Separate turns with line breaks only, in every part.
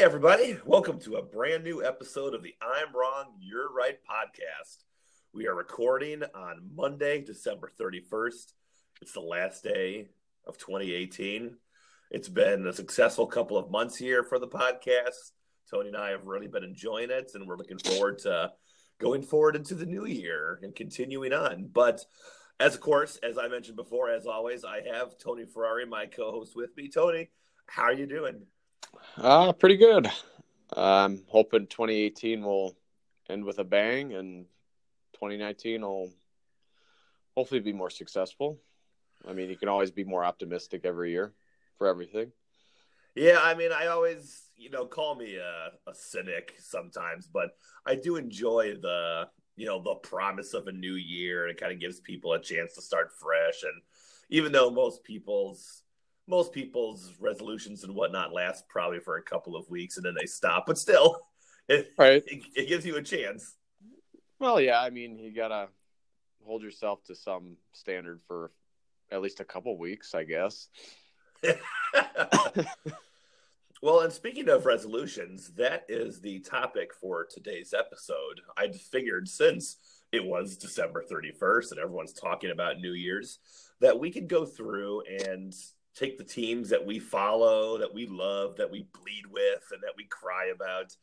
Everybody. Welcome to a brand new episode of the I'm Wrong, You're Right podcast. We are recording on Monday, December 31st. It's the last day of 2018. It's been a successful couple of months here for the podcast. Tony and I have really been enjoying it, and we're looking forward to going forward into the new year and continuing on. But as of course, as I mentioned before, as always, I have Tony Ferrari, my co-host, with me. Tony, how are you doing?
Uh, pretty good. I'm hoping 2018 will end with a bang and 2019 will hopefully be more successful. I mean, you can always be more optimistic every year for everything.
Yeah, I mean, I always, you know, call me a, a cynic sometimes, but I do enjoy the, you know, the promise of a new year. It kind of gives people a chance to start fresh. And even though most people's most people's resolutions and whatnot last probably for a couple of weeks and then they stop, but still, it,
right.
it, it gives you a chance.
Well, yeah, I mean, you gotta hold yourself to some standard for at least a couple weeks, I guess.
well, and speaking of resolutions, that is the topic for today's episode. I figured since it was December 31st and everyone's talking about New Year's, that we could go through and take the teams that we follow, that we love, that we bleed with, and that we cry about,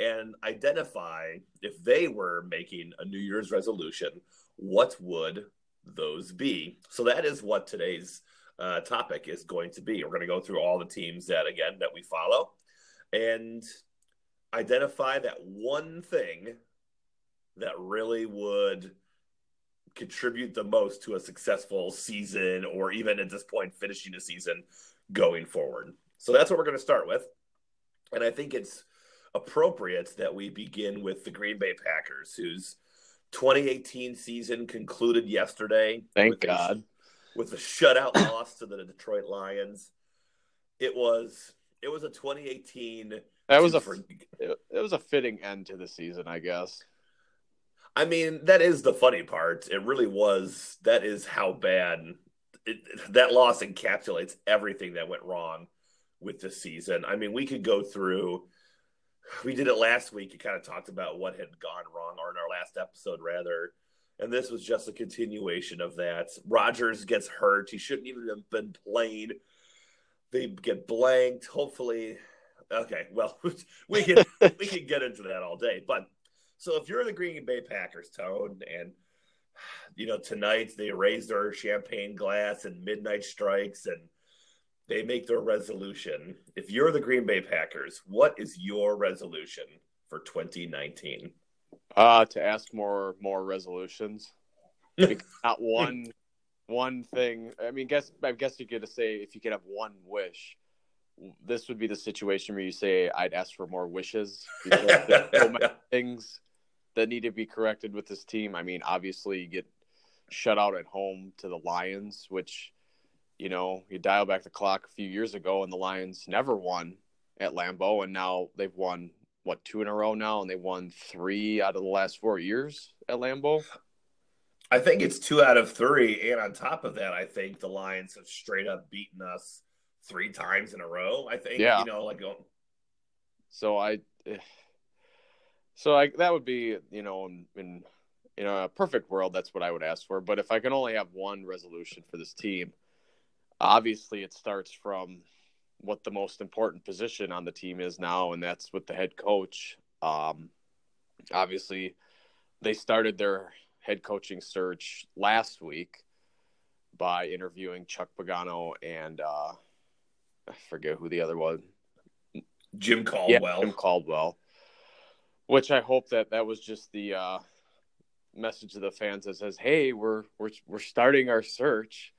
and identify if they were making a New Year's resolution, what would those be? So that is what today's uh, topic is going to be. We're going to go through all the teams that, again, that we follow and identify that one thing that really would contribute the most to a successful season or even at this point finishing a season going forward. So that's what we're going to start with. And I think it's appropriate that we begin with the Green Bay Packers, whose 2018 season concluded yesterday.
Thank God.
A, with a shutout loss to the Detroit Lions. It was it was a 2018
that was a for, it was a fitting end to the season, I guess.
I mean, that is the funny part. It really was. That is how bad it, that loss encapsulates everything that went wrong with the season. I mean, we could go through. We did it last week. You kind of talked about what had gone wrong, or in our last episode, rather. And this was just a continuation of that. Rodgers gets hurt. He shouldn't even have been playing. They get blanked. Hopefully, okay. Well, we can we can get into that all day, but so if you're the Green Bay Packers, Tone, and you know tonight they raise their champagne glass and midnight strikes and they make their resolution. If you're the Green Bay Packers, what is your resolution for 2019?
Uh to ask more more resolutions. not one one thing. I mean, guess I guess you could say if you could have one wish, this would be the situation where you say I'd ask for more wishes. So many things that need to be corrected with this team. I mean, obviously, you get shut out at home to the Lions, which, you know, you dial back the clock a few years ago, and the Lions never won at Lambeau, and now they've won what two in a row now, and they won three out of the last four years at Lambeau.
I think it's two out of three, and on top of that, I think the Lions have straight up beaten us three times in a row. I think, yeah. you know, like.
So I, eh, so like that would be, you know, in, in in a perfect world, that's what I would ask for. But if I can only have one resolution for this team, obviously it starts from what the most important position on the team is now, and that's with the head coach. Um, obviously, they started their head coaching search last week by interviewing Chuck Pagano and uh, I forget who the other one.
Jim Caldwell.
Yeah, Jim Caldwell. Which I hope that that was just the uh, message to the fans that says, "Hey, we're we're we're starting our search."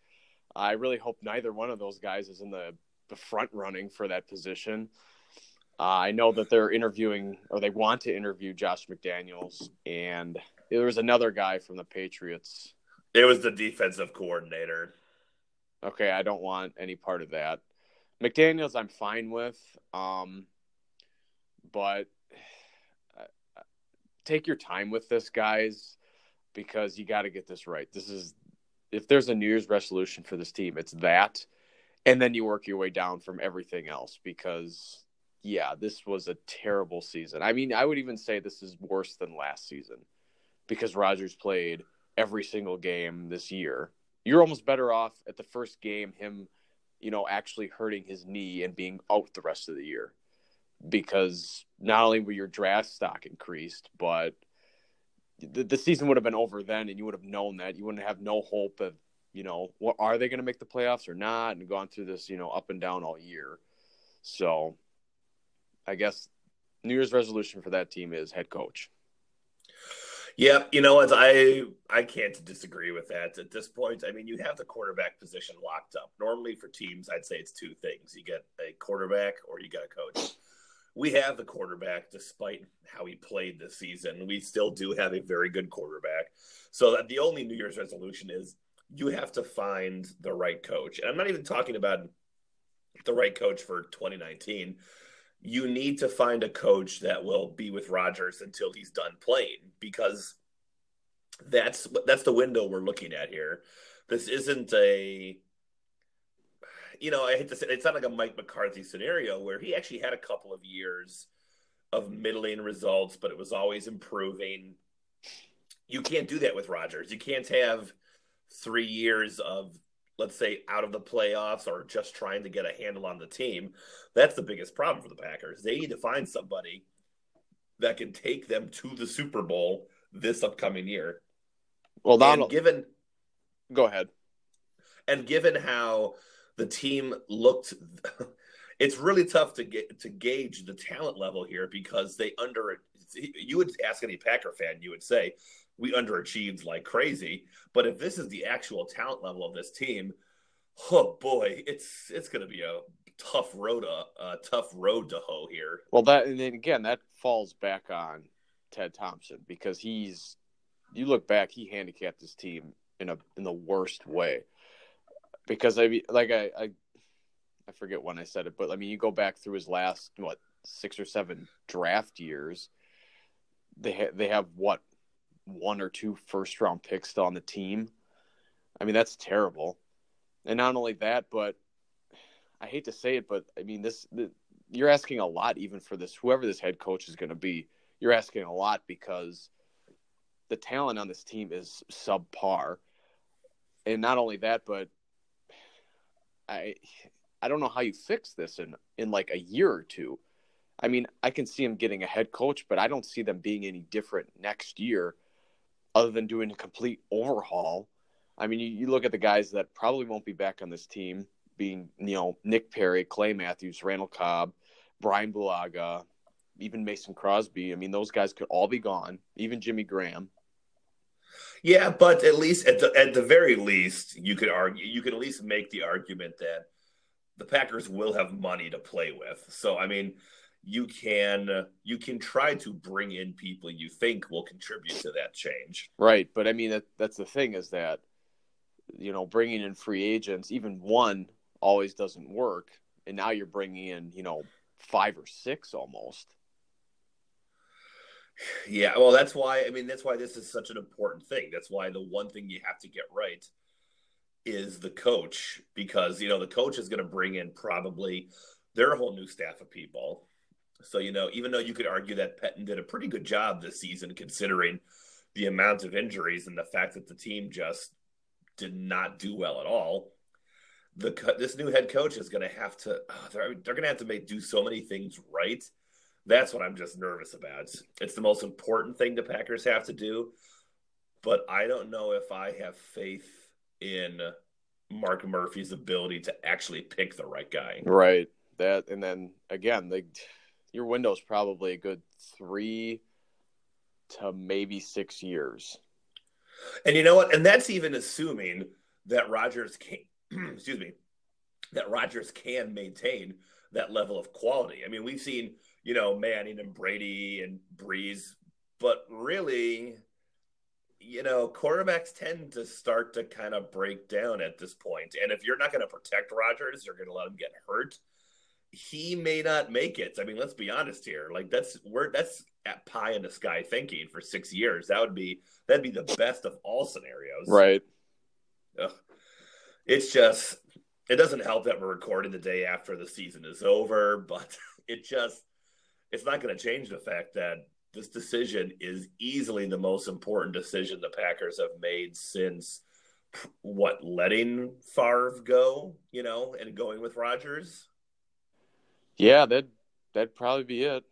I really hope neither one of those guys is in the the front running for that position. Uh, I know that they're interviewing or they want to interview Josh McDaniels, and there was another guy from the Patriots.
It was the defensive coordinator.
Okay, I don't want any part of that. McDaniels, I'm fine with, um, but take your time with this, guys, because you got to get this right. This is if there's a New Year's resolution for this team, it's that, and then you work your way down from everything else because yeah, this was a terrible season. I mean, I would even say this is worse than last season because Rodgers played every single game this year. You're almost better off at the first game him, you know, actually hurting his knee and being out the rest of the year because not only will your draft stock increased, but the, the season would have been over then and you would have known that. You wouldn't have no hope of, you know, what are they going to make the playoffs or not and gone through this, you know, up and down all year. So I guess New Year's resolution for that team is head coach.
Yeah, you know what? I I can't disagree with that at this point. I mean, you have the quarterback position locked up. Normally for teams, I'd say it's two things: you get a quarterback or you get a coach. We have the quarterback, despite how he played this season. We still do have a very good quarterback. So that the only New Year's resolution is you have to find the right coach. And I'm not even talking about the right coach for 2019 you need to find a coach that will be with Rodgers until he's done playing because that's that's the window we're looking at here. This isn't a you know, I hate to say it's not like a Mike McCarthy scenario where he actually had a couple of years of middling results, but it was always improving. You can't do that with Rodgers. You can't have three years of let's say out of the playoffs or just trying to get a handle on the team. That's the biggest problem for the Packers. They need to find somebody that can take them to the Super Bowl this upcoming year.
Well, Donald,
given
go ahead.
And given how the team looked it's really tough to get to gauge the talent level here because they under you would ask any Packer fan, you would say we underachieved like crazy. But if this is the actual talent level of this team, oh boy, it's it's going to be a tough road to a tough road to hoe here.
Well, that and then again that falls back on Ted Thompson because he's you look back, he handicapped his team in a in the worst way. Because I like I, I I forget when I said it, but I mean, you go back through his last what six or seven draft years. They ha- they have what one or two first round picks still on the team. I mean, that's terrible. And not only that, but I hate to say it, but I mean, this the, you're asking a lot even for this whoever this head coach is going to be. You're asking a lot because the talent on this team is subpar. And not only that, but I I don't know how you fix this in in like a year or two. I mean, I can see him getting a head coach, but I don't see them being any different next year other than doing a complete overhaul. I mean, you, you look at the guys that probably won't be back on this team, being you know Nick Perry, Clay Matthews, Randall Cobb, Brian Bulaga, even Mason Crosby. I mean, those guys could all be gone. Even Jimmy Graham.
Yeah, but at least at the at the very least, you could argue you could at least make the argument that the Packers will have money to play with. So I mean, you can you can try to bring in people you think will contribute to that change.
Right, but I mean that, that's the thing is that you know bringing in free agents, even one always doesn't work, and now you're bringing in you know five or six almost.
Yeah, well, that's why I mean that's why this is such an important thing. That's why the one thing you have to get right is the coach because you know the coach is going to bring in probably their whole new staff of people so, you know, even though you could argue that Pettine did a pretty good job this season, considering the amount of injuries and the fact that the team just did not do well at all, the this new head coach is going to have to oh, they're, they're going to have to make do so many things right. That's what I'm just nervous about. It's the most important thing the Packers have to do, but I don't know if I have faith in Mark Murphy's ability to actually pick the right guy.
Right. That and then again, they your window's probably a good three to maybe six years.
And you know what? And that's even assuming that Rodgers can excuse me, that Rodgers can maintain that level of quality. I mean, we've seen, you know, Manning and Brady and Brees, but really, you know, quarterbacks tend to start to kind of break down at this point. And if you're not going to protect Rodgers, you're going to let him get hurt he may not make it. I mean, let's be honest here. Like that's we're that's at pie in the sky thinking for six years. That would be that'd be the best of all scenarios.
Right.
Ugh. It's just it doesn't help that we're recording the day after the season is over, but it just it's not going to change the fact that this decision is easily the most important decision the Packers have made since what letting Favre go, you know, and going with Rodgers.
Yeah, that that'd probably be it.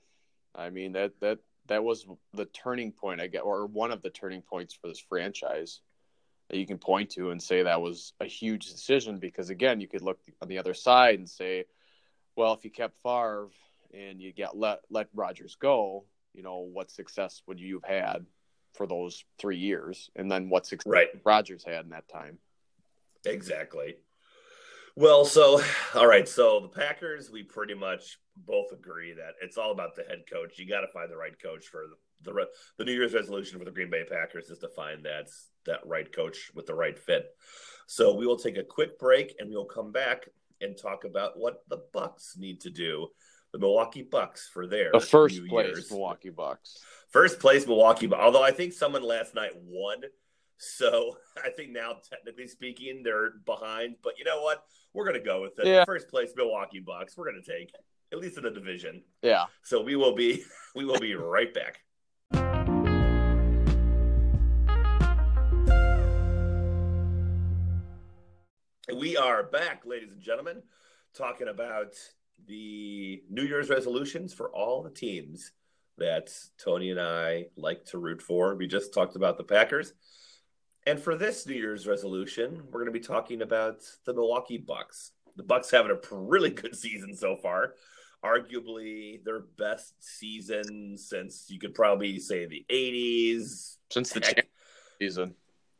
I mean that that that was the turning point I get, or one of the turning points for this franchise that you can point to and say that was a huge decision because again, you could look on the other side and say, well, if you kept Favre and you get let let Rodgers go, you know what success would you have had for those three years, and then what success
right.
Rodgers had in that time.
Exactly. Well, so all right, so the Packers, we pretty much both agree that it's all about the head coach. You got to find the right coach for the, the the New Year's resolution for the Green Bay Packers is to find that that right coach with the right fit. So we will take a quick break and we will come back and talk about what the Bucks need to do. The Milwaukee Bucks for their
the first place years. Milwaukee Bucks.
First place Milwaukee, although I think someone last night won so I think now, technically speaking, they're behind. But you know what? We're going to go with it. Yeah. First place, Milwaukee Bucks. We're going to take at least in the division.
Yeah.
So we will be we will be right back. We are back, ladies and gentlemen, talking about the New Year's resolutions for all the teams that Tony and I like to root for. We just talked about the Packers. And for this New Year's resolution, we're going to be talking about the Milwaukee Bucks. The Bucks having a really good season so far. Arguably their best season since you could probably say the 80s.
Since the season.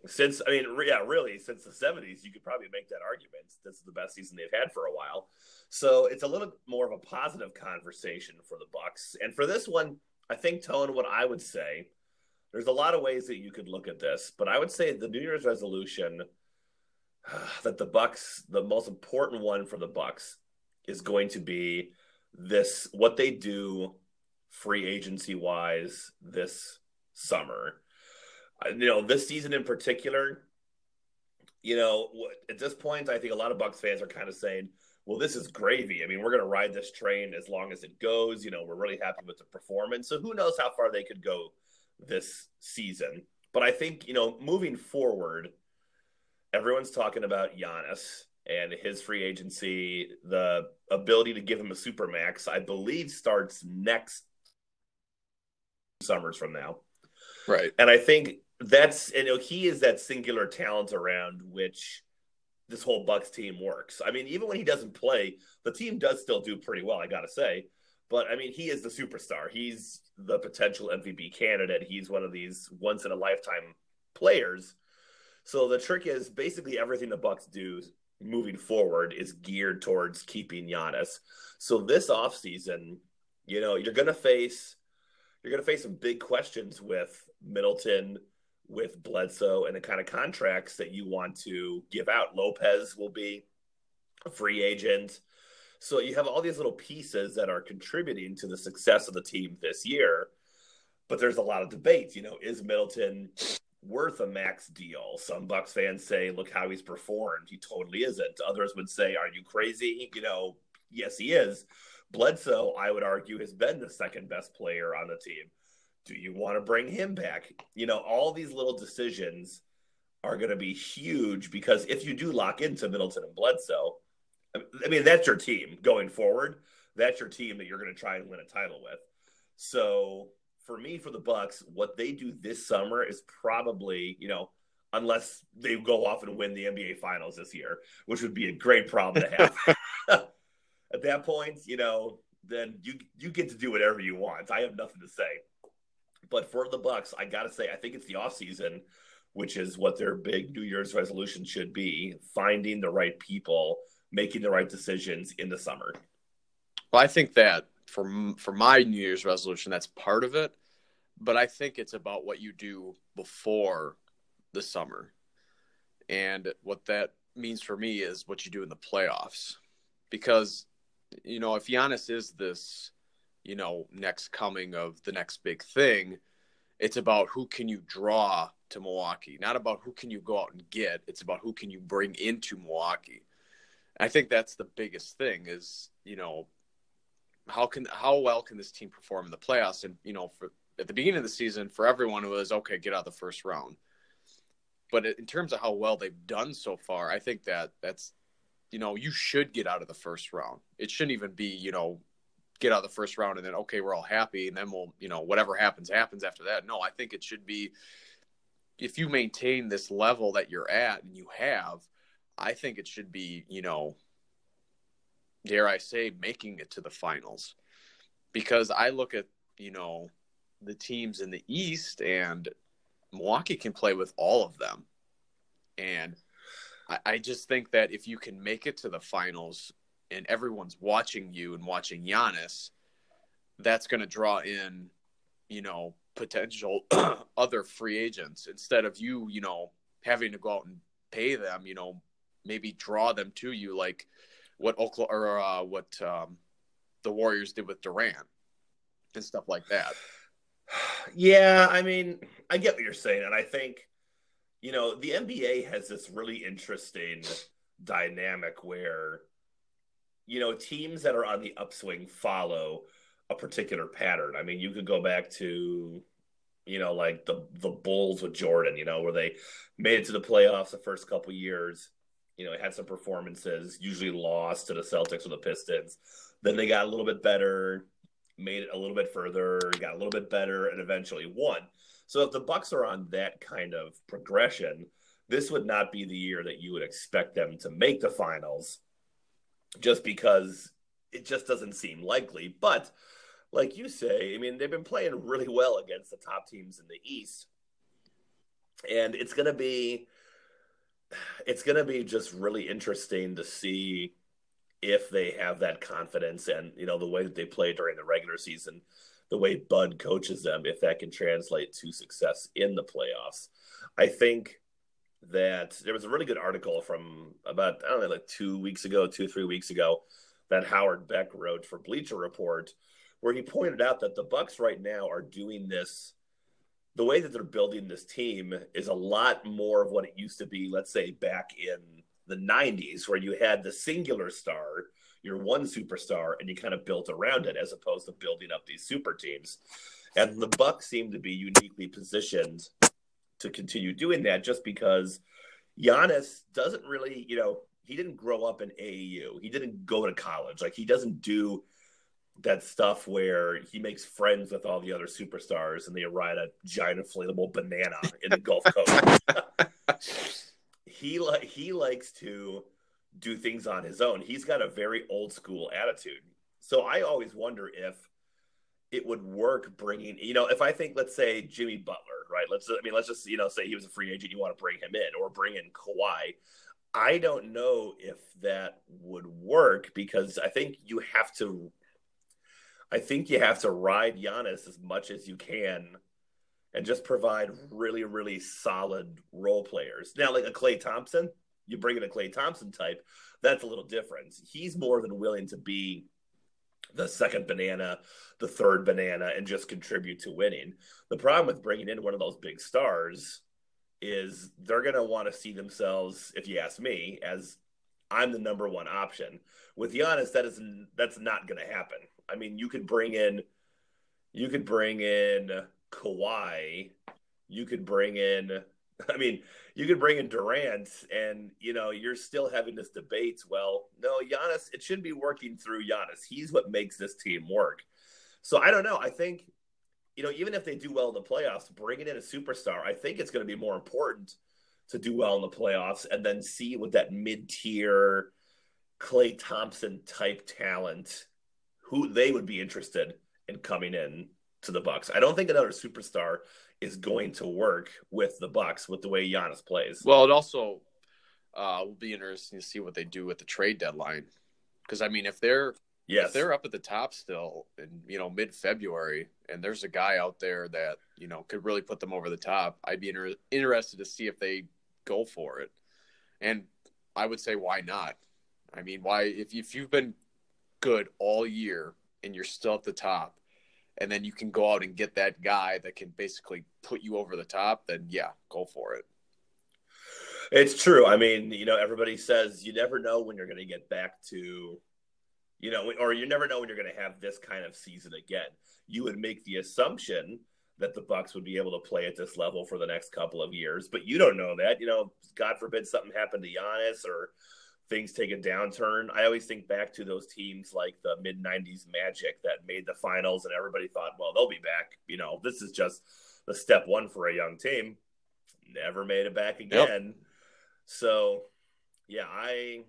Since, I mean, yeah, really, since the 70s, you could probably make that argument. This is the best season they've had for a while. So it's a little more of a positive conversation for the Bucks. And for this one, I think, Tone, what I would say – there's a lot of ways that you could look at this, but I would say the New Year's resolution that the Bucks, the most important one for the Bucks, is going to be this what they do free agency wise this summer. Uh, you know, this season in particular, you know, at this point, I think a lot of Bucks fans are kind of saying, well, this is gravy. I mean, we're going to ride this train as long as it goes. You know, we're really happy with the performance. So who knows how far they could go this season. But I think, you know, moving forward, everyone's talking about Giannis and his free agency. The ability to give him a super max, I believe, starts next summers from now.
Right.
And I think that's you know he is that singular talent around which this whole Bucks team works. I mean, even when he doesn't play, the team does still do pretty well, I got to say. But I mean, he is the superstar. He's the potential MVP candidate. He's one of these once in a lifetime players. So the trick is basically everything the Bucks do moving forward is geared towards keeping Giannis. So this offseason, you know, you're gonna face you're gonna face some big questions with Middleton, with Bledsoe, and the kind of contracts that you want to give out. Lopez will be a free agent. So you have all these little pieces that are contributing to the success of the team this year. But there's a lot of debate. You know, is Middleton worth a max deal? Some Bucks fans say, look how he's performed. He totally isn't. Others would say, are you crazy? You know, yes, he is. Bledsoe, I would argue, has been the second best player on the team. Do you want to bring him back? You know, all these little decisions are going to be huge because if you do lock into Middleton and Bledsoe, I mean, that's your team going forward. That's your team that you're going to try and win a title with. So for me, for the Bucks, what they do this summer is probably, you know, unless they go off and win the NBA Finals this year, which would be a great problem to have. At that point, you know, then you you get to do whatever you want. I have nothing to say. But for the Bucks, I got to say, I think it's the offseason, which is what their big New Year's resolution should be: finding the right people making the right decisions in the summer.
Well, I think that for for my New Year's resolution, that's part of it, but I think it's about what you do before the summer, and what that means for me is what you do in the playoffs, because you know if Giannis is this, you know, next coming of the next big thing, it's about who can you draw to Milwaukee, not about who can you go out and get. It's about who can you bring into Milwaukee. I think that's the biggest thing is, you know, how can how well can this team perform in the playoffs? And you know, for at the beginning of the season, for everyone it was okay, get out of the first round. But in terms of how well they've done so far, I think that that's you know you should get out of the first round. It shouldn't even be you know get out of the first round and then okay we're all happy and then we'll you know whatever happens happens after that. No, I think it should be if you maintain this level that you're at and you have, I think it should be you know dare I say, making it to the finals. Because I look at, you know, the teams in the East and Milwaukee can play with all of them. And I, I just think that if you can make it to the finals and everyone's watching you and watching Giannis, that's going to draw in, you know, potential other free agents instead of you, you know, having to go out and pay them, you know, maybe draw them to you like what Oklahoma or uh, what um, the Warriors did with Durant and stuff like that.
Yeah, I mean, I get what you're saying, and I think you know the NBA has this really interesting dynamic where you know teams that are on the upswing follow a particular pattern. I mean, you could go back to you know like the the Bulls with Jordan, you know, where they made it to the playoffs the first couple years you know, had some performances, usually lost to the Celtics or the Pistons. Then they got a little bit better, made it a little bit further, got a little bit better, and eventually won. So if the Bucks are on that kind of progression, this would not be the year that you would expect them to make the finals, just because it just doesn't seem likely. But like you say, I mean, they've been playing really well against the top teams in the East. And it's going to be it's going to be just really interesting to see if they have that confidence and you know the way that they play during the regular season the way bud coaches them if that can translate to success in the playoffs. I think that there was a really good article from about i don't know like two weeks ago two three weeks ago that howard beck wrote for bleacher report where he pointed out that the bucks right now are doing this the way that they're building this team is a lot more of what it used to be, let's say back in the 90s, where you had the singular star, your one superstar, and you kind of built around it as opposed to building up these super teams. And the Bucks seem to be uniquely positioned to continue doing that just because Giannis doesn't really, you know, he didn't grow up in AAU. He didn't go to college. Like he doesn't do that stuff where he makes friends with all the other superstars and they ride a giant inflatable banana in the Gulf Coast. he like he likes to do things on his own. He's got a very old school attitude. So I always wonder if it would work bringing, you know, if I think, let's say Jimmy Butler, right? Let's, I mean, let's just, you know, say he was a free agent, you want to bring him in or bring in Kawhi. I don't know if that would work because I think you have to I think you have to ride Giannis as much as you can and just provide really, really solid role players. Now, like a Klay Thompson, you bring in a Klay Thompson type, that's a little different. He's more than willing to be the second banana, the third banana, and just contribute to winning. The problem with bringing in one of those big stars is they're going to want to see themselves, if you ask me, as I'm the number one option. With Giannis, that is that's not going to happen. I mean, you could bring in, you could bring in Kawhi, you could bring in, I mean, you could bring in Durant, and you know you're still having this debate. Well, no, Giannis, it shouldn't be working through Giannis. He's what makes this team work. So I don't know. I think, you know, even if they do well in the playoffs, bringing in a superstar, I think it's going to be more important to do well in the playoffs and then see what that mid tier Klay Thompson type talent who they would be interested in coming in to the Bucks. I don't think another superstar is going to work with the Bucks with the way Giannis plays.
Well, it also uh, will be interesting to see what they do with the trade deadline. Because I mean, if they're yes. if they're up at the top still in you know mid February, and there's a guy out there that you know could really put them over the top, I'd be inter- interested to see if they go for it. And I would say, why not? I mean, why if if you've been good all year and you're still at the top, and then you can go out and get that guy that can basically put you over the top, then yeah, go for it.
It's true. I mean, you know, everybody says you never know when you're going to get back to, You know, or you never know when you're going to have this kind of season again. You would make the assumption that the Bucks would be able to play at this level for the next couple of years, but you don't know that. You know, God forbid something happened to Giannis or things take a downturn. I always think back to those teams like the mid 90s Magic that made the finals and everybody thought, well, they'll be back. You know, this is just the step one for a young team. Never made it back again. Yep. So, yeah, I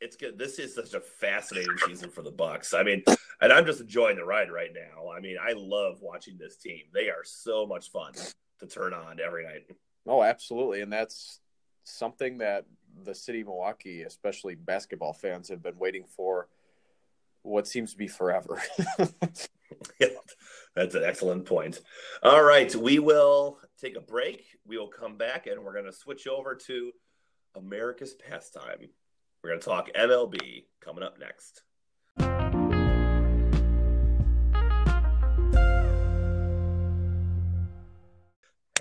it's good. This is such a fascinating season for the Bucks. I mean, and I'm just enjoying the ride right now. I mean, I love watching this team. They are so much fun to turn on every night.
Oh, absolutely, and that's something that the city of Milwaukee, especially basketball fans, have been waiting for. What seems to be forever.
yeah, that's an excellent point. All right, we will take a break. We will come back, and we're going to switch over to America's pastime. We're going to talk MLB coming up next.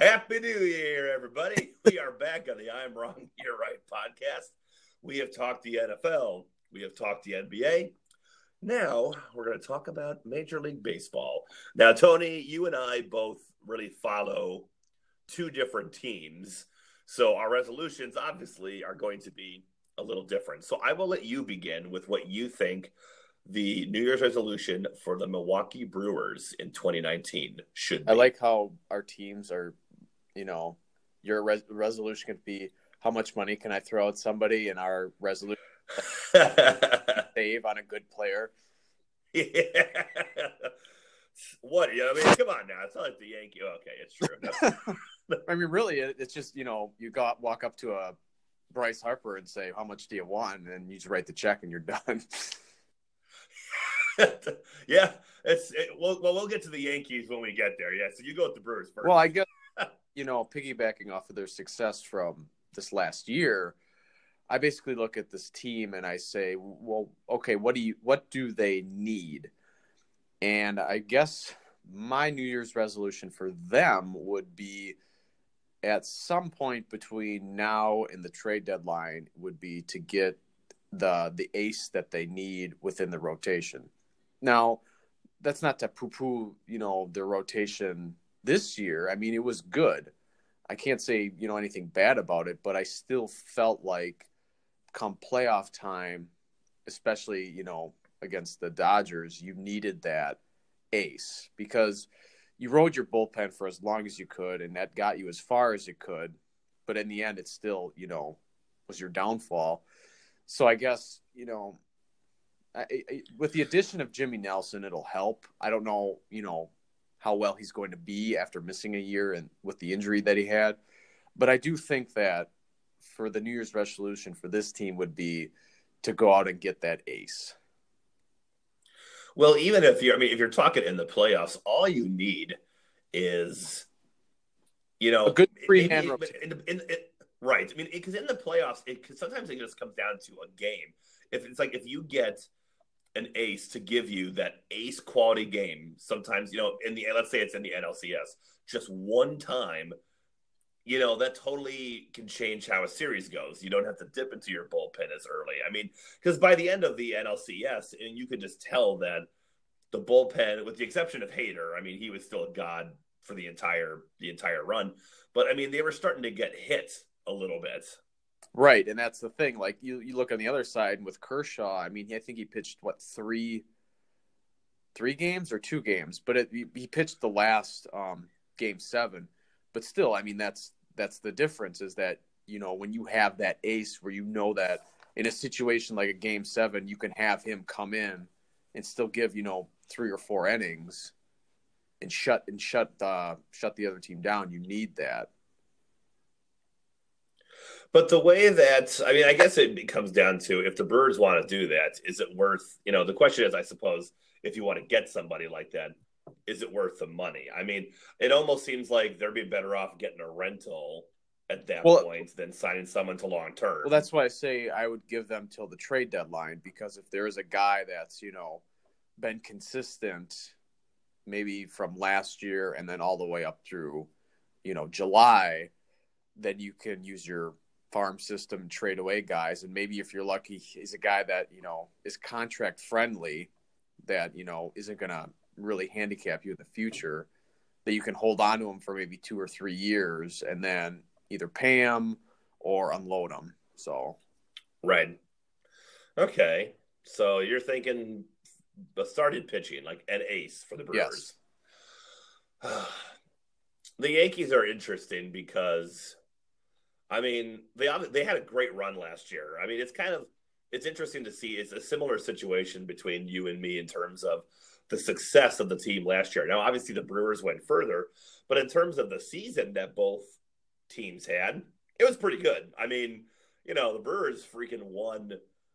Happy New Year, everybody. We are back on the I'm Wrong, You're Right podcast. We have talked the NFL, we have talked the NBA. Now we're going to talk about Major League Baseball. Now, Tony, you and I both really follow two different teams. So our resolutions obviously are going to be a little different. So I will let you begin with what you think the New Year's resolution for the Milwaukee Brewers in 2019 should be.
I like how our teams are, you know, your res- resolution could be how much money can I throw at somebody, and our resolution save on a good player.
Yeah. What? You know, I mean, come on now. It's not like the Yankee. Okay, it's true.
I mean, really, it's just you know, you got walk up to a Bryce Harper and say, "How much do you want?" and then you just write the check and you're done.
yeah, it's it, well, well, we'll get to the Yankees when we get there. Yeah, so you go with the Brewers first.
Well, I guess you know, piggybacking off of their success from this last year, I basically look at this team and I say, well, okay, what do you what do they need? And I guess my New Year's resolution for them would be at some point between now and the trade deadline would be to get the the ace that they need within the rotation. Now, that's not to poo-poo, you know, the rotation this year. I mean, it was good. I can't say, you know, anything bad about it, but I still felt like come playoff time, especially, you know, against the Dodgers, you needed that ace because – you rode your bullpen for as long as you could, and that got you as far as it could. But in the end, it still, you know, was your downfall. So I guess, you know, I, I, with the addition of Jimmy Nelson, it'll help. I don't know, you know, how well he's going to be after missing a year and with the injury that he had. But I do think that for the New Year's resolution for this team would be to go out and get that ace.
Well, even if you're, I mean, if you're talking in the playoffs, all you need is, you know,
a good free hand
in, in, in, right. I mean, because in the playoffs, it sometimes it just comes down to a game. If it's like if you get an ace to give you that ace quality game, sometimes you know, in the let's say it's in the NLCS, just one time you know, that totally can change how a series goes. You don't have to dip into your bullpen as early. I mean, because by the end of the NLCS, and you could just tell that the bullpen, with the exception of Hader, I mean, he was still a god for the entire the entire run. But I mean, they were starting to get hit a little bit.
Right, and that's the thing. Like you, you look on the other side with Kershaw. I mean, I think he pitched what three, three games or two games, but it, he pitched the last um, game seven but still, I mean, that's that's the difference is that you know when you have that ace where you know that in a situation like a game seven, you can have him come in and still give you know three or four innings and shut and shut the shut the other team down. You need that.
But the way that I mean, I guess it comes down to if the Brewers want to do that, is it worth? You know, the question is, I suppose, if you want to get somebody like that, is it worth the money? I mean, it almost seems like they'd be better off getting a rental at that well, point than signing someone to long term.
Well, that's why I say I would give them till the trade deadline because if there is a guy that's you know been consistent, maybe from last year and then all the way up through you know July, then you can use your farm system trade away guys, and maybe if you're lucky, he's a guy that you know is contract friendly, that you know isn't going to really handicap you in the future. That you can hold on to him for maybe two or three years, and then either pay him or unload him. So,
right. Okay, so you're thinking the started pitching like an ace for the Brewers. Yes. the Yankees are interesting because, I mean, they they had a great run last year. I mean, it's kind of it's interesting to see. It's a similar situation between you and me in terms of the success of the team last year. Now, obviously, the Brewers went further, but in terms of the season that both teams had, it was pretty good. I mean, you know, the Brewers freaking won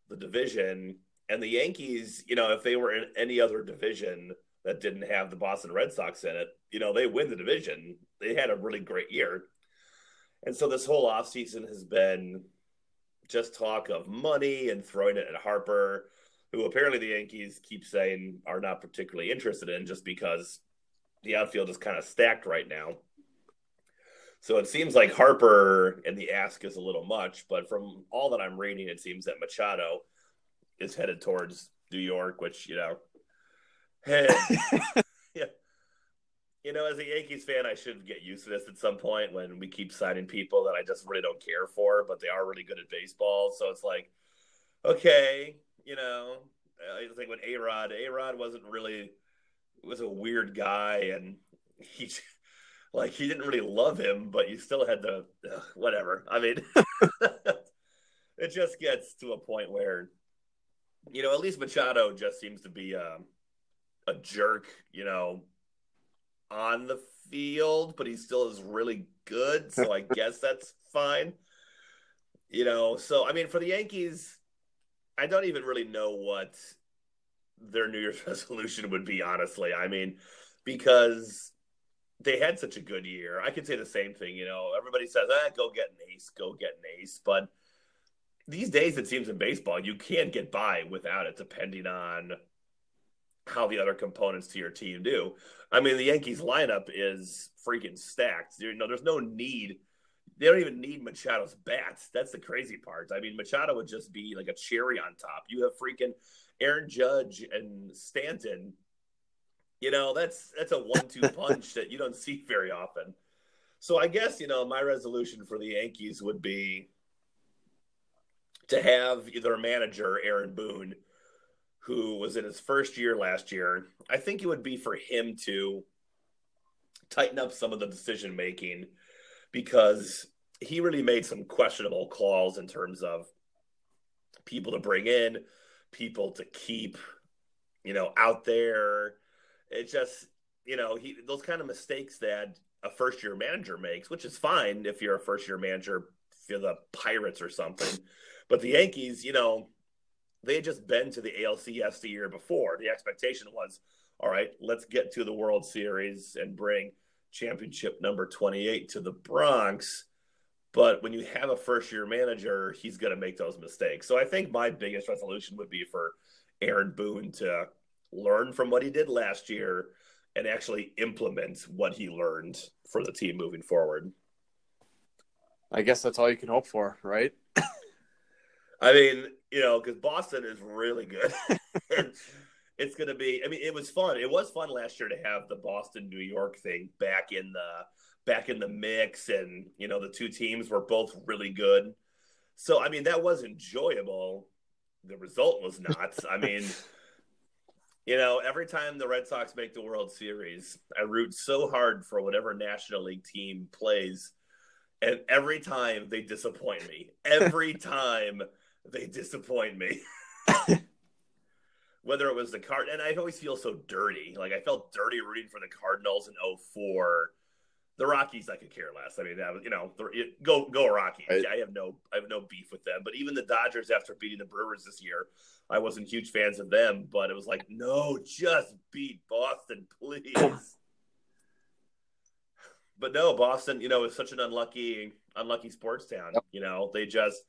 the division, and the Yankees, you know, if they were in any other division that didn't have the Boston Red Sox in it, you know, they win the division. They had a really great year. And so this whole offseason has been just talk of money and throwing it at Harper, who apparently the Yankees keep saying are not particularly interested in just because the outfield is kind of stacked right now. So it seems like Harper and the ask is a little much, but from all that I'm reading, it seems that Machado is headed towards New York, which, you know, Hey, yeah. You know, as a Yankees fan, I should get used to this at some point when we keep signing people that I just really don't care for, but they are really good at baseball. So it's like, okay, you know, I think when A Rod, A Rod wasn't really was a weird guy, and he like he didn't really love him, but you still had to ugh, whatever. I mean, it just gets to a point where, you know, at least Machado just seems to be. Um, a jerk, you know, on the field, but he still is really good. So I guess that's fine. You know, so I mean, for the Yankees, I don't even really know what their New Year's resolution would be, honestly. I mean, because they had such a good year. I could say the same thing. You know, everybody says, ah, go get an ace, go get an ace. But these days, it seems in baseball, you can't get by without it, depending on how the other components to your team do. I mean, the Yankees lineup is freaking stacked. You know, there's no need. They don't even need Machado's bats. That's the crazy part. I mean, Machado would just be like a cherry on top. You have freaking Aaron Judge and Stanton. You know, that's that's a one-two punch that you don't see very often. So I guess you know my resolution for the Yankees would be to have their manager Aaron Boone who was in his first year last year. I think it would be for him to tighten up some of the decision making because he really made some questionable calls in terms of people to bring in, people to keep, you know, out there. It just, you know, he those kind of mistakes that a first year manager makes, which is fine if you're a first year manager for the Pirates or something. But the Yankees, you know, they had just been to the ALCS the year before. The expectation was, all right, let's get to the World Series and bring championship number 28 to the Bronx. But when you have a first year manager, he's going to make those mistakes. So I think my biggest resolution would be for Aaron Boone to learn from what he did last year and actually implement what he learned for the team moving forward.
I guess that's all you can hope for, right?
I mean, you know, because Boston is really good. it's going to be. I mean, it was fun. It was fun last year to have the Boston New York thing back in the back in the mix, and you know, the two teams were both really good. So, I mean, that was enjoyable. The result was not. I mean. You know, every time the Red Sox make the World Series, I root so hard for whatever National League team plays. And every time they disappoint me. Every time they disappoint me. Whether it was the card, and I always feel so dirty. Like I felt dirty rooting for the Cardinals in 04. The Rockies, I could care less. I mean, that was, you know, go go Rockies. Right. I have no I have no beef with them. But even the Dodgers, after beating the Brewers this year, I wasn't huge fans of them. But it was like, no, just beat Boston, please. but no, Boston, you know, is such an unlucky unlucky sports town. You know, they just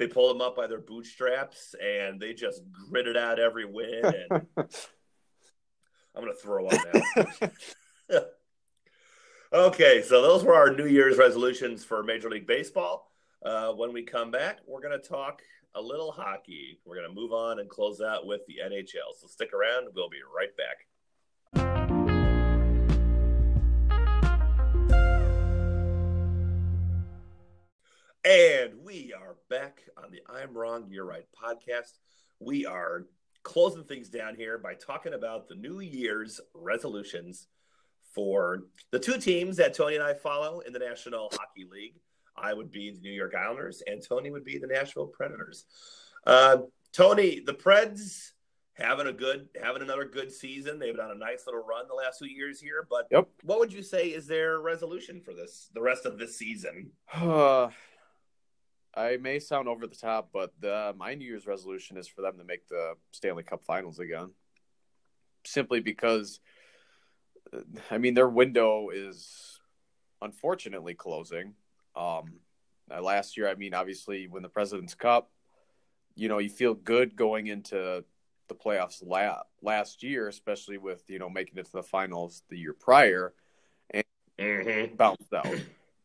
they pulled them up by their bootstraps and they just gritted out every win. And I'm gonna throw up now. okay, so those were our New Year's resolutions for Major League Baseball. Uh, when we come back, we're going to talk a little hockey. We're going to move on and close out with the NHL. So stick around. We'll be right back. And we are back on the I'm Wrong, You're Right podcast. We are closing things down here by talking about the New Year's resolutions for the two teams that Tony and I follow in the National Hockey League. I would be the New York Islanders, and Tony would be the Nashville Predators. Uh, Tony, the Preds having a good, having another good season. They've been on a nice little run the last few years here. But
Yep.
what would you say is their resolution for this, the rest of this season?
I may sound over the top, but the, my New Year's resolution is for them to make the Stanley Cup Finals again. Simply because, I mean, their window is unfortunately closing. Um, uh, last year, I mean, obviously, when the President's Cup, you know, you feel good going into the playoffs la- last year, especially with you know making it to the finals the year prior,
Mm-hmm.
bounced out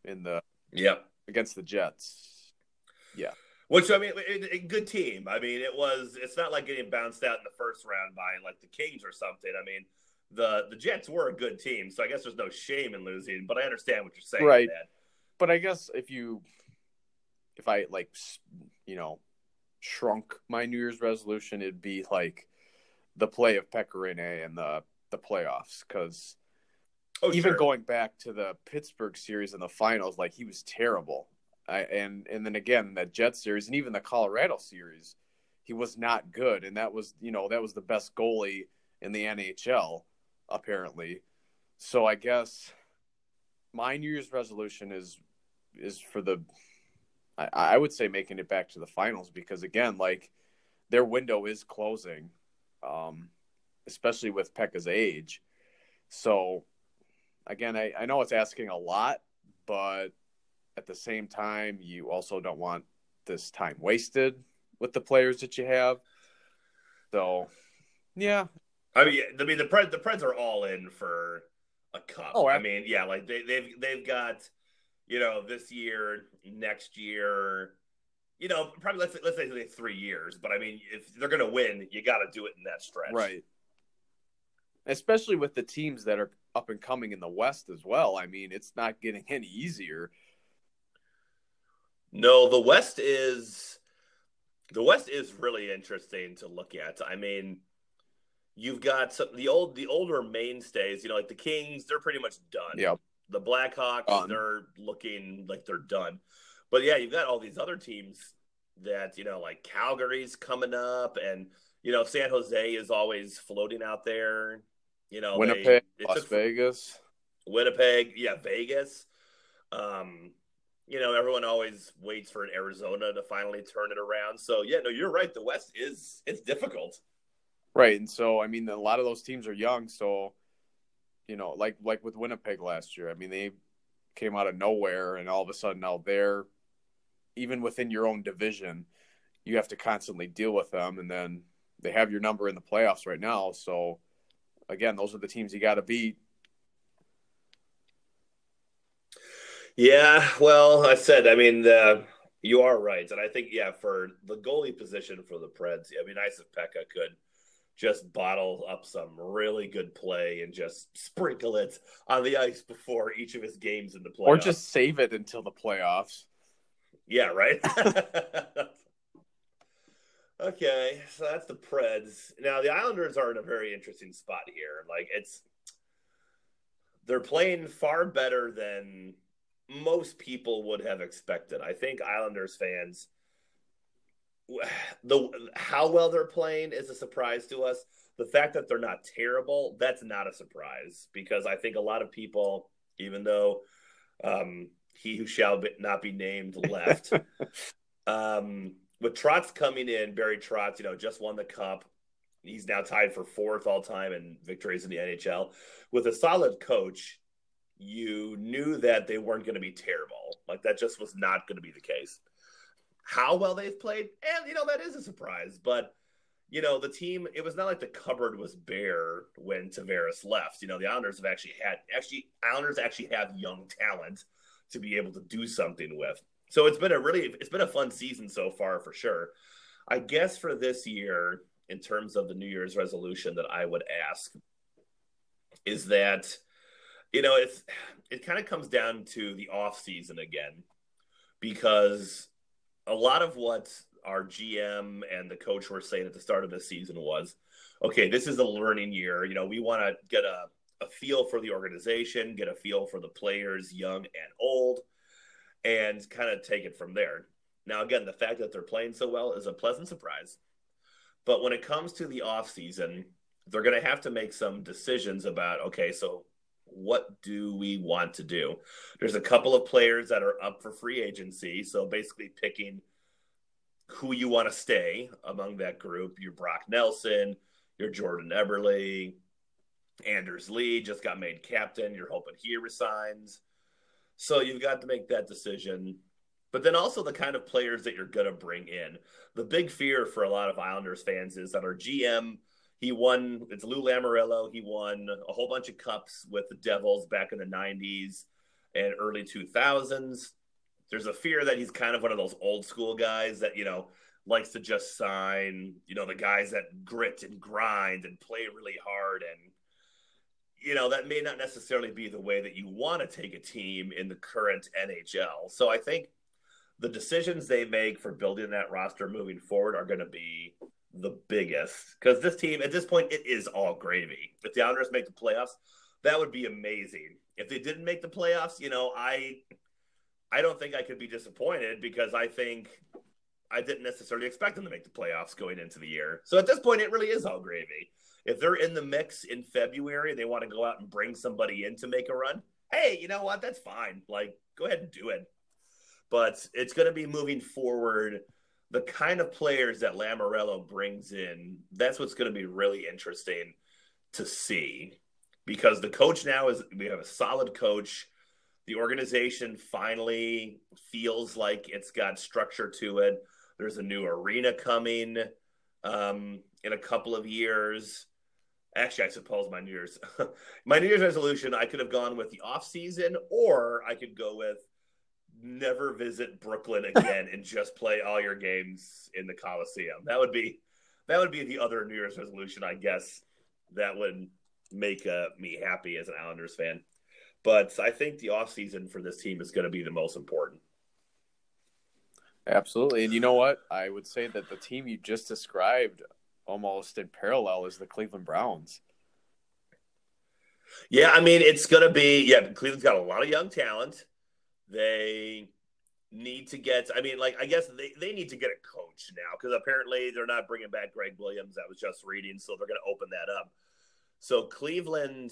in the
Yep.
against the Jets.
Which I mean, a, a good team. I mean, it was. It's not like getting bounced out in the first round by like the Kings or something. I mean, the the Jets were a good team, so I guess there's no shame in losing. But I understand what you're saying.
Right.
Dad.
but I guess if you, if I like, you know, shrunk my New Year's resolution, it'd be like the play of Pekka Rinne and the the playoffs because
Oh,
even
sure.
going back to the Pittsburgh series in the finals, like he was terrible. I, and and then again that Jet series and even the Colorado series, he was not good. And that was you know that was the best goalie in the NHL apparently. So I guess my New Year's resolution is is for the I, I would say making it back to the finals because again like their window is closing, um, especially with Pekka's age. So again, I, I know it's asking a lot, but at the same time, you also don't want this time wasted with the players that you have. So, yeah,
I mean, I mean the Preds. The Preds are all in for a cup.
Oh,
I mean, yeah, like they, they've they've got, you know, this year, next year, you know, probably let's let's say three years. But I mean, if they're gonna win, you got to do it in that stretch,
right. Especially with the teams that are up and coming in the West as well. I mean, it's not getting any easier.
No, the West is the West is really interesting to look at. I mean, you've got some the old the older mainstays, you know, like the Kings, they're pretty much done.
Yep.
The Blackhawks,
Done.
they're looking like they're done. But yeah, you've got all these other teams that, you know, like Calgary's coming up and you know, San Jose is always floating out there. You know,
Winnipeg,
it
Las
took-
Vegas.
Winnipeg, yeah, Vegas. Um, you know, everyone always waits for an Arizona to finally turn it around. So yeah, no, you're right. The West is it's difficult.
Right, and so I mean, a lot of those teams are young. So, you know, like like with Winnipeg last year, I mean, they came out of nowhere, and all of a sudden now they're even within your own division, you have to constantly deal with them, and then they have your number in the playoffs right now. So, again, those are the teams you got to beat.
Yeah, well, I said, I mean, uh, you are right, and I think yeah, for the goalie position for the Preds, I mean, nice if Pekka could just bottle up some really good play and just sprinkle it on the ice before each of his games in the playoffs.
Or just save it until the playoffs.
Yeah, right. okay, so that's the Preds. Now the Islanders are in a very interesting spot here. Like it's they're playing far better than most people would have expected. I think Islanders fans the how well they're playing is a surprise to us. The fact that they're not terrible, that's not a surprise because I think a lot of people, even though um, he who shall be, not be named left, um, with Trotz coming in, Barry Trotz, you know, just won the cup. He's now tied for fourth all time in victories in the NHL. With a solid coach, you knew that they weren't going to be terrible. Like that just was not going to be the case. How well they've played, and you know that is a surprise. But you know the team, it was not like the cupboard was bare when Tavares left. You know the Islanders have actually had actually Islanders actually have young talent to be able to do something with. So it's been a really it's been a fun season so far for sure. I guess for this year, in terms of the New Year's resolution that I would ask, is that you know it's it kind of comes down to the off season again because a lot of what our GM and the coach were saying at the start of the season was, okay, this is a learning year. You know, we want to get a, a feel for the organization, get a feel for the players, young and old, and kind of take it from there. Now, again, the fact that they're playing so well is a pleasant surprise. But when it comes to the offseason, they're going to have to make some decisions about, okay, so what do we want to do? There's a couple of players that are up for free agency. So basically picking who you want to stay among that group. Your Brock Nelson, your Jordan Eberle, Anders Lee just got made captain. You're hoping he resigns. So you've got to make that decision. But then also the kind of players that you're going to bring in. The big fear for a lot of Islanders fans is that our GM – he won. It's Lou Lamoriello. He won a whole bunch of cups with the Devils back in the '90s and early 2000s. There's a fear that he's kind of one of those old school guys that you know likes to just sign. You know, the guys that grit and grind and play really hard and you know that may not necessarily be the way that you want to take a team in the current NHL. So I think the decisions they make for building that roster moving forward are going to be the biggest because this team at this point it is all gravy. If the Islanders make the playoffs, that would be amazing. If they didn't make the playoffs, you know, I I don't think I could be disappointed because I think I didn't necessarily expect them to make the playoffs going into the year. So at this point, it really is all gravy. If they're in the mix in February, and they want to go out and bring somebody in to make a run. Hey, you know what? That's fine. Like, go ahead and do it. But it's going to be moving forward the kind of players that Lamoriello brings in, that's what's going to be really interesting to see because the coach now is we have a solid coach. The organization finally feels like it's got structure to it. There's a new arena coming um, in a couple of years. Actually, I suppose my New Year's my New Year's resolution I could have gone with the off season, or I could go with never visit Brooklyn again and just play all your games in the Coliseum. That would be that would be the other New Year's resolution, I guess. That would make uh, me happy as an Islanders fan. But I think the offseason for this team is going to be the most important.
Absolutely. And you know what? I would say that the team you just described almost in parallel is the Cleveland Browns.
Yeah, I mean, it's going to be, yeah, Cleveland's got a lot of young talent. They need to get. I mean, like I guess they, they need to get a coach now because apparently they're not bringing back Gregg Williams. I was just reading, so they're going to open that up. So Cleveland,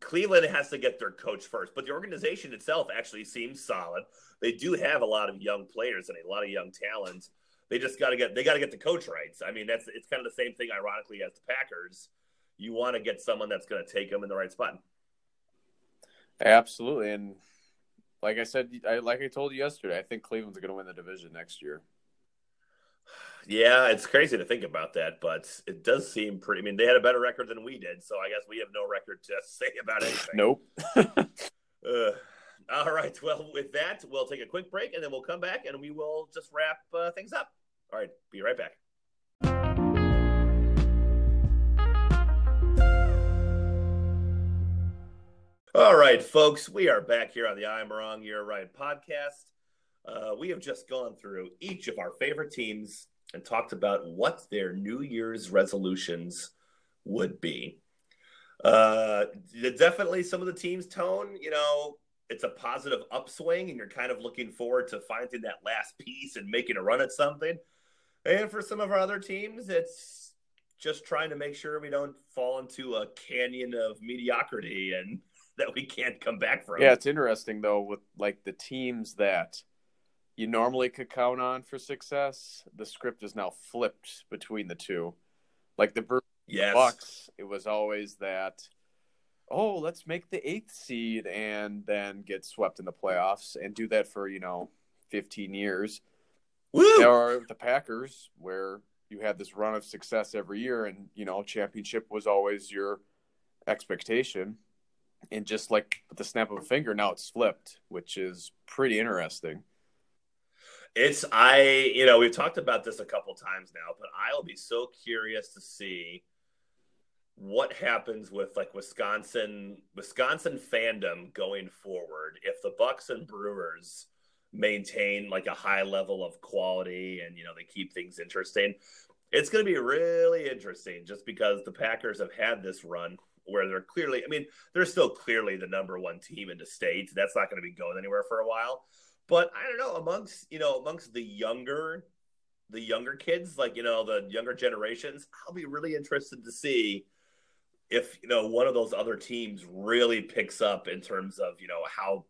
Cleveland has to get their coach first, but the organization itself actually seems solid. They do have a lot of young players and a lot of young talent. They just got to get they got to get the coach right. I mean, that's it's kind of the same thing, ironically, as the Packers. You want to get someone that's going to take them in the right spot.
Absolutely, and like I said, I, like I told you yesterday, I think Cleveland's going to win the division next year.
Yeah, it's crazy to think about that, but it does seem pretty. I mean, they had a better record than we did, so I guess we have no record to say about anything.
Nope.
uh, all right. Well, with that, we'll take a quick break and then we'll come back and we will just wrap uh, things up. All right. Be right back. All right, folks, we are back here on the I'm Wrong, You're Right podcast. Uh, we have just gone through each of our favorite teams and talked about what their New Year's resolutions would be. Uh, definitely some of the teams' tone, you know, it's a positive upswing, and you're kind of looking forward to finding that last piece and making a run at something. And for some of our other teams, it's just trying to make sure we don't fall into a canyon of mediocrity and that we can't come back from.
Yeah, it's interesting though with like the teams that you normally could count on for success. The script is now flipped between the two. Like the yes. Bucks, it was always that. Oh, let's make the eighth seed and then get swept in the playoffs and do that for you know fifteen years. Woo! are the Packers, where you had this run of success every year, and you know championship was always your expectation and just like with the snap of a finger, now it's flipped, which is pretty interesting.
It's I, you know, we've talked about this a couple times now, but I'll be so curious to see what happens with like Wisconsin Wisconsin fandom going forward if the Bucks and Brewers maintain like a high level of quality and you know they keep things interesting. It's going to be really interesting just because the Packers have had this run where they're clearly I mean, they're still clearly the number 1 team in the state. That's not going to be going anywhere for a while. But I don't know amongst, you know, amongst the younger the younger kids, like, you know, the younger generations, I'll be really interested to see if you know one of those other teams really picks up in terms of you know how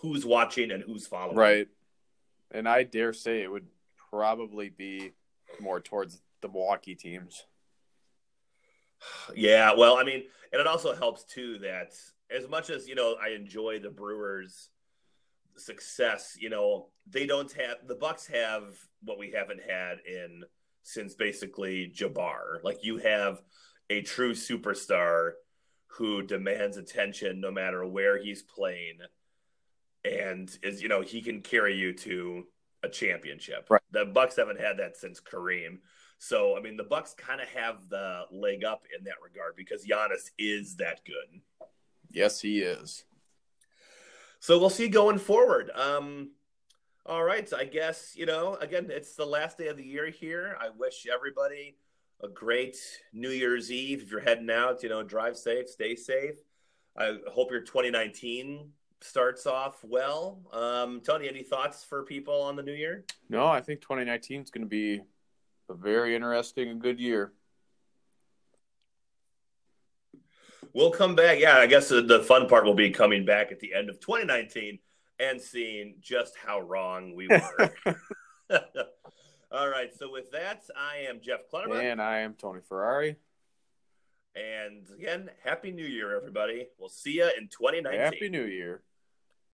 who's watching and who's following.
Right. And I dare say it would probably be more towards the Milwaukee teams.
Yeah, well, I mean, and it also helps too that as much as you know I enjoy the Brewers' success, you know they don't have the Bucks have what we haven't had in since basically Jabbar. Like you have a true superstar who demands attention no matter where he's playing and is you know he can carry you to a championship.
Right.
The Bucks haven't had that since Kareem. So I mean the Bucks kind of have the leg up in that regard because Giannis is that good.
Yes, he is.
So we'll see going forward. Um all right, I guess, you know, again, it's the last day of the year here. I wish everybody a great New Year's Eve. If you're heading out, you know, drive safe, stay safe. I hope your 2019 starts off well. Um, Tony, any thoughts for people on the new year?
No, I think 2019 is going to be a very interesting and good year.
We'll come back. Yeah, I guess the fun part will be coming back at the end of 2019 and seeing just how wrong we were. All right. So with that, I am Jeff Clutterman.
And I am Tony Ferrari.
And again, Happy New Year, everybody. We'll see you in 2019.
Happy New Year.